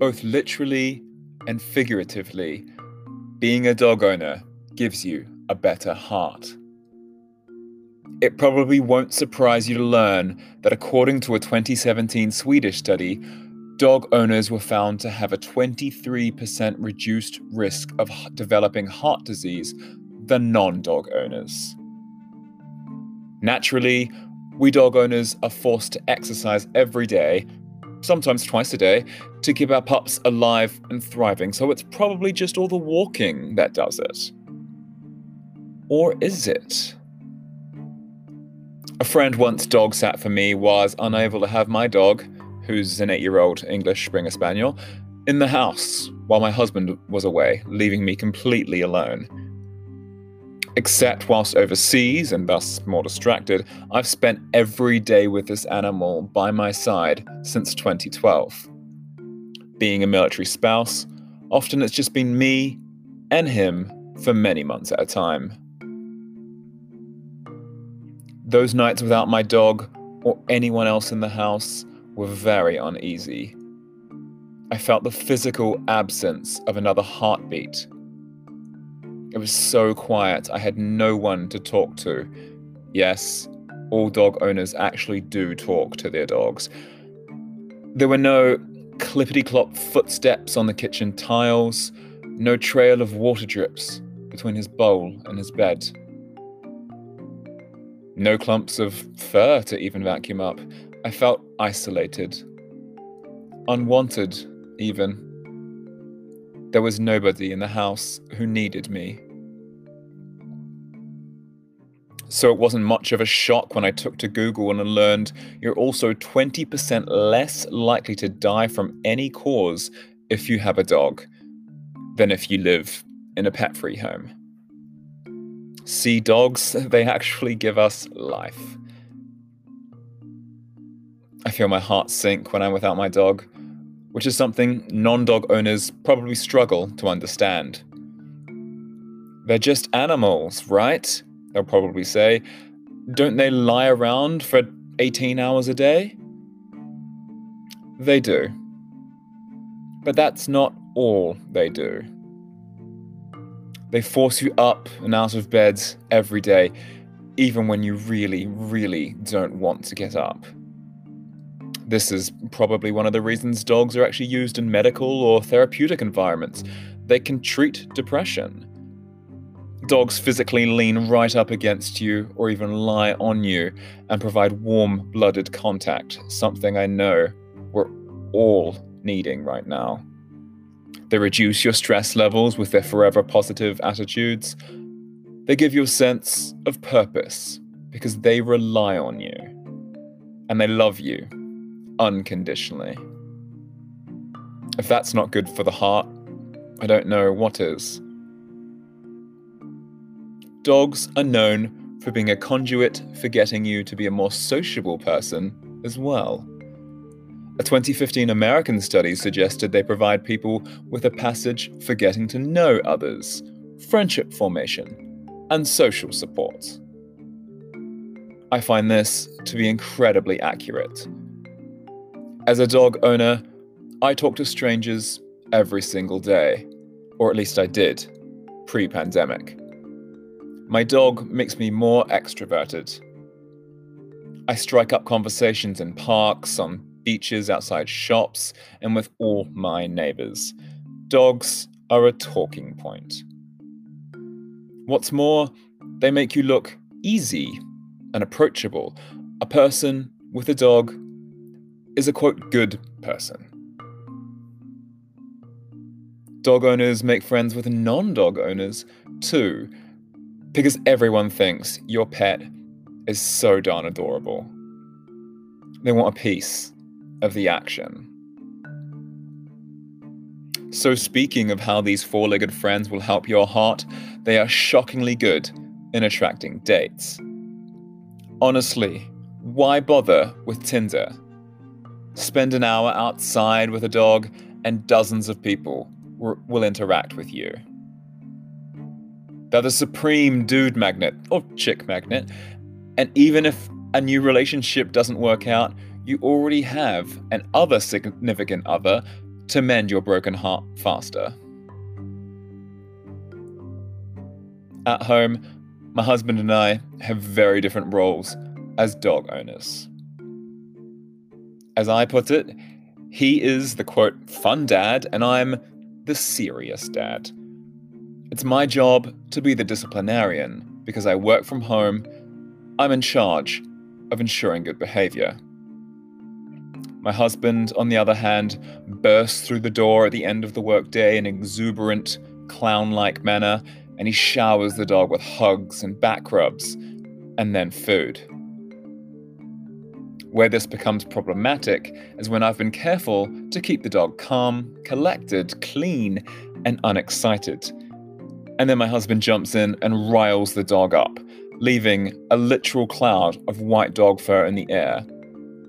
both literally and figuratively, being a dog owner gives you a better heart. It probably won't surprise you to learn that according to a 2017 Swedish study, dog owners were found to have a 23% reduced risk of developing heart disease than non dog owners. Naturally, we dog owners are forced to exercise every day, sometimes twice a day, to keep our pups alive and thriving, so it's probably just all the walking that does it. Or is it? A friend once dog sat for me was unable to have my dog, who's an eight year old English Springer Spaniel, in the house while my husband was away, leaving me completely alone. Except whilst overseas and thus more distracted, I've spent every day with this animal by my side since 2012. Being a military spouse, often it's just been me and him for many months at a time. Those nights without my dog or anyone else in the house were very uneasy. I felt the physical absence of another heartbeat it was so quiet, I had no one to talk to. Yes, all dog owners actually do talk to their dogs. There were no clippity clop footsteps on the kitchen tiles, no trail of water drips between his bowl and his bed. No clumps of fur to even vacuum up. I felt isolated, unwanted, even. There was nobody in the house who needed me. So it wasn't much of a shock when I took to Google and learned you're also 20% less likely to die from any cause if you have a dog than if you live in a pet free home. See, dogs, they actually give us life. I feel my heart sink when I'm without my dog which is something non dog owners probably struggle to understand. They're just animals, right? They'll probably say. Don't they lie around for 18 hours a day? They do. But that's not all they do. They force you up and out of bed every day, even when you really, really don't want to get up. This is probably one of the reasons dogs are actually used in medical or therapeutic environments. They can treat depression. Dogs physically lean right up against you or even lie on you and provide warm blooded contact, something I know we're all needing right now. They reduce your stress levels with their forever positive attitudes. They give you a sense of purpose because they rely on you and they love you unconditionally. If that's not good for the heart, I don't know what is. Dogs are known for being a conduit for getting you to be a more sociable person as well. A 2015 American study suggested they provide people with a passage for getting to know others, friendship formation, and social support. I find this to be incredibly accurate as a dog owner, I talk to strangers every single day, or at least I did, pre pandemic. My dog makes me more extroverted. I strike up conversations in parks, on beaches, outside shops, and with all my neighbours. Dogs are a talking point. What's more, they make you look easy and approachable. A person with a dog is a quote good person. Dog owners make friends with non dog owners too, because everyone thinks your pet is so darn adorable. They want a piece of the action. So, speaking of how these four legged friends will help your heart, they are shockingly good in attracting dates. Honestly, why bother with Tinder Spend an hour outside with a dog, and dozens of people will interact with you. They're the supreme dude magnet, or chick magnet, and even if a new relationship doesn't work out, you already have an other significant other to mend your broken heart faster. At home, my husband and I have very different roles as dog owners. As I put it, he is the quote, fun dad, and I'm the serious dad. It's my job to be the disciplinarian because I work from home. I'm in charge of ensuring good behavior. My husband, on the other hand, bursts through the door at the end of the workday in an exuberant, clown like manner, and he showers the dog with hugs and back rubs, and then food. Where this becomes problematic is when I've been careful to keep the dog calm, collected, clean, and unexcited. And then my husband jumps in and riles the dog up, leaving a literal cloud of white dog fur in the air,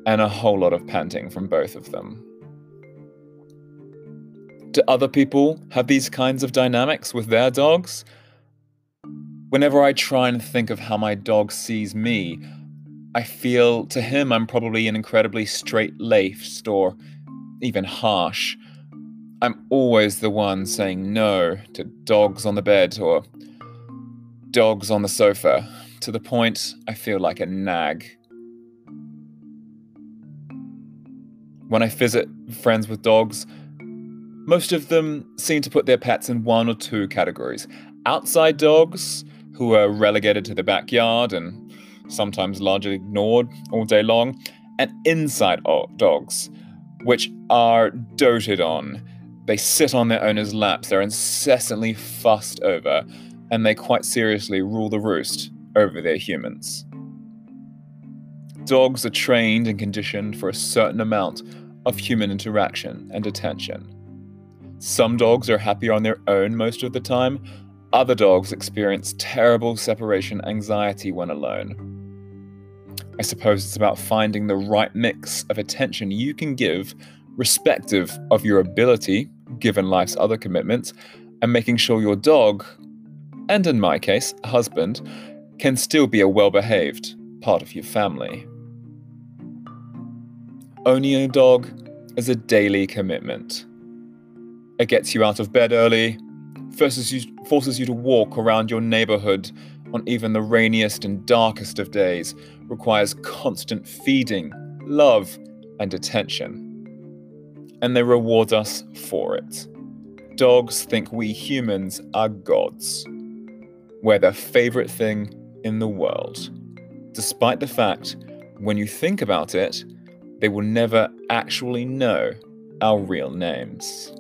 and a whole lot of panting from both of them. Do other people have these kinds of dynamics with their dogs? Whenever I try and think of how my dog sees me, I feel to him I'm probably an incredibly straight laced or even harsh. I'm always the one saying no to dogs on the bed or dogs on the sofa, to the point I feel like a nag. When I visit friends with dogs, most of them seem to put their pets in one or two categories outside dogs, who are relegated to the backyard and sometimes largely ignored all day long, and inside dogs, which are doted on. They sit on their owner's laps, they're incessantly fussed over, and they quite seriously rule the roost over their humans. Dogs are trained and conditioned for a certain amount of human interaction and attention. Some dogs are happier on their own most of the time, other dogs experience terrible separation anxiety when alone. I suppose it's about finding the right mix of attention you can give, respective of your ability, given life's other commitments, and making sure your dog, and in my case, husband, can still be a well behaved part of your family. Owning a dog is a daily commitment. It gets you out of bed early, forces you, forces you to walk around your neighborhood on even the rainiest and darkest of days, requires constant feeding, love, and attention. And they reward us for it. Dogs think we humans are gods. We're their favorite thing in the world. Despite the fact, when you think about it, they will never actually know our real names.